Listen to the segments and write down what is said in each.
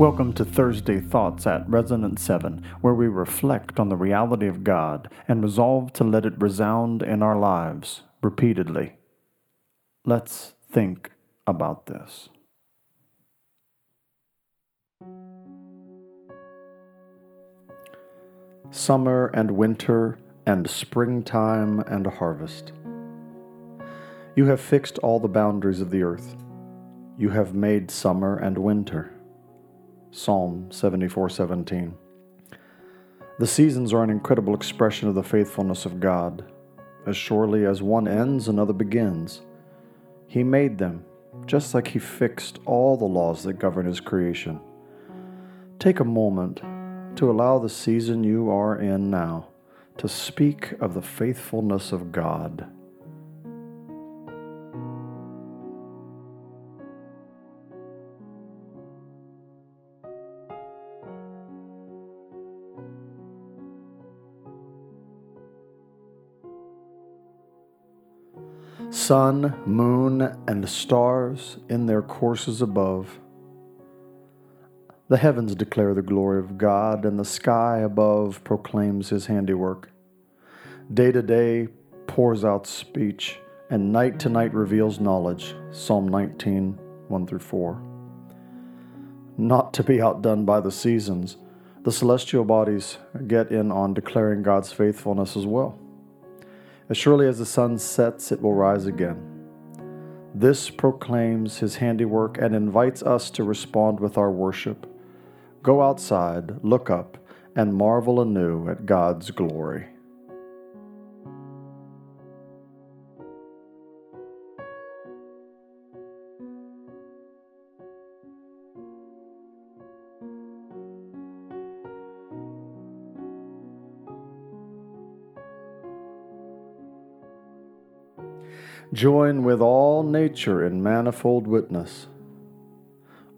Welcome to Thursday Thoughts at Resonance 7, where we reflect on the reality of God and resolve to let it resound in our lives repeatedly. Let's think about this. Summer and winter and springtime and harvest. You have fixed all the boundaries of the earth. You have made summer and winter. Psalm 74:17. The seasons are an incredible expression of the faithfulness of God. As surely as one ends, another begins. He made them, just like He fixed all the laws that govern His creation. Take a moment to allow the season you are in now to speak of the faithfulness of God. Sun, moon, and stars in their courses above. The heavens declare the glory of God, and the sky above proclaims his handiwork. Day to day pours out speech, and night to night reveals knowledge. Psalm 19, 1 through 4. Not to be outdone by the seasons, the celestial bodies get in on declaring God's faithfulness as well. As surely as the sun sets, it will rise again. This proclaims his handiwork and invites us to respond with our worship. Go outside, look up, and marvel anew at God's glory. Join with all nature in manifold witness.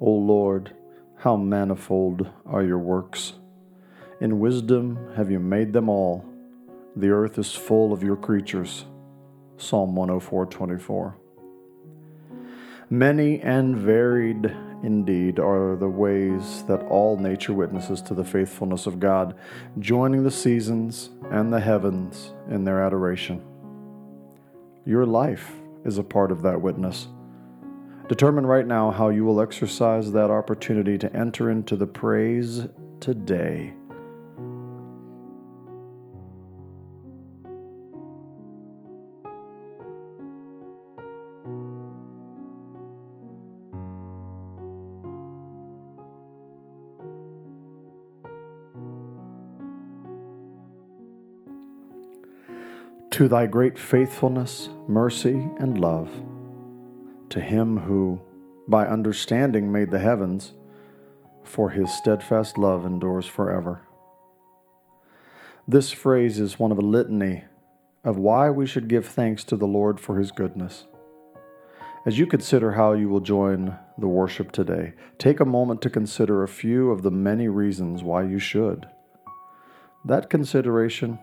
O Lord, how manifold are your works! In wisdom have you made them all. The earth is full of your creatures. Psalm 104:24. Many and varied indeed are the ways that all nature witnesses to the faithfulness of God, joining the seasons and the heavens in their adoration. Your life is a part of that witness. Determine right now how you will exercise that opportunity to enter into the praise today. To thy great faithfulness, mercy, and love, to him who, by understanding, made the heavens, for his steadfast love endures forever. This phrase is one of a litany of why we should give thanks to the Lord for his goodness. As you consider how you will join the worship today, take a moment to consider a few of the many reasons why you should. That consideration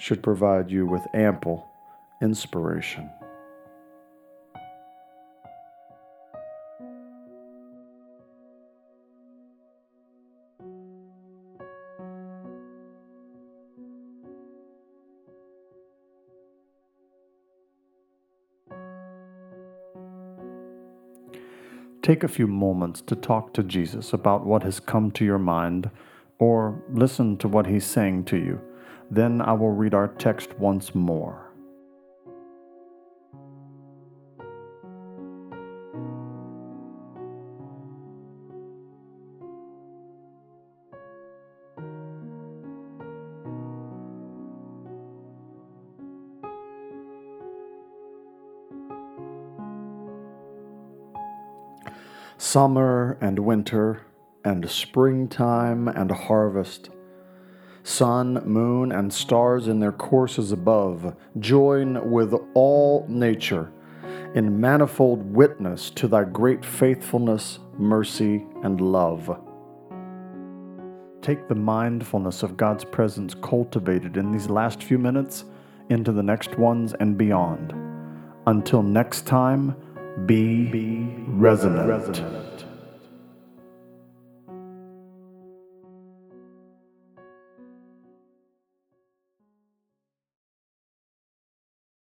should provide you with ample inspiration. Take a few moments to talk to Jesus about what has come to your mind or listen to what he's saying to you then I will read our text once more. Summer and winter and springtime and harvest sun, moon, and stars in their courses above, join with all nature in manifold witness to thy great faithfulness, mercy, and love. Take the mindfulness of God's presence cultivated in these last few minutes into the next ones and beyond. Until next time, be, be resonant. resonant.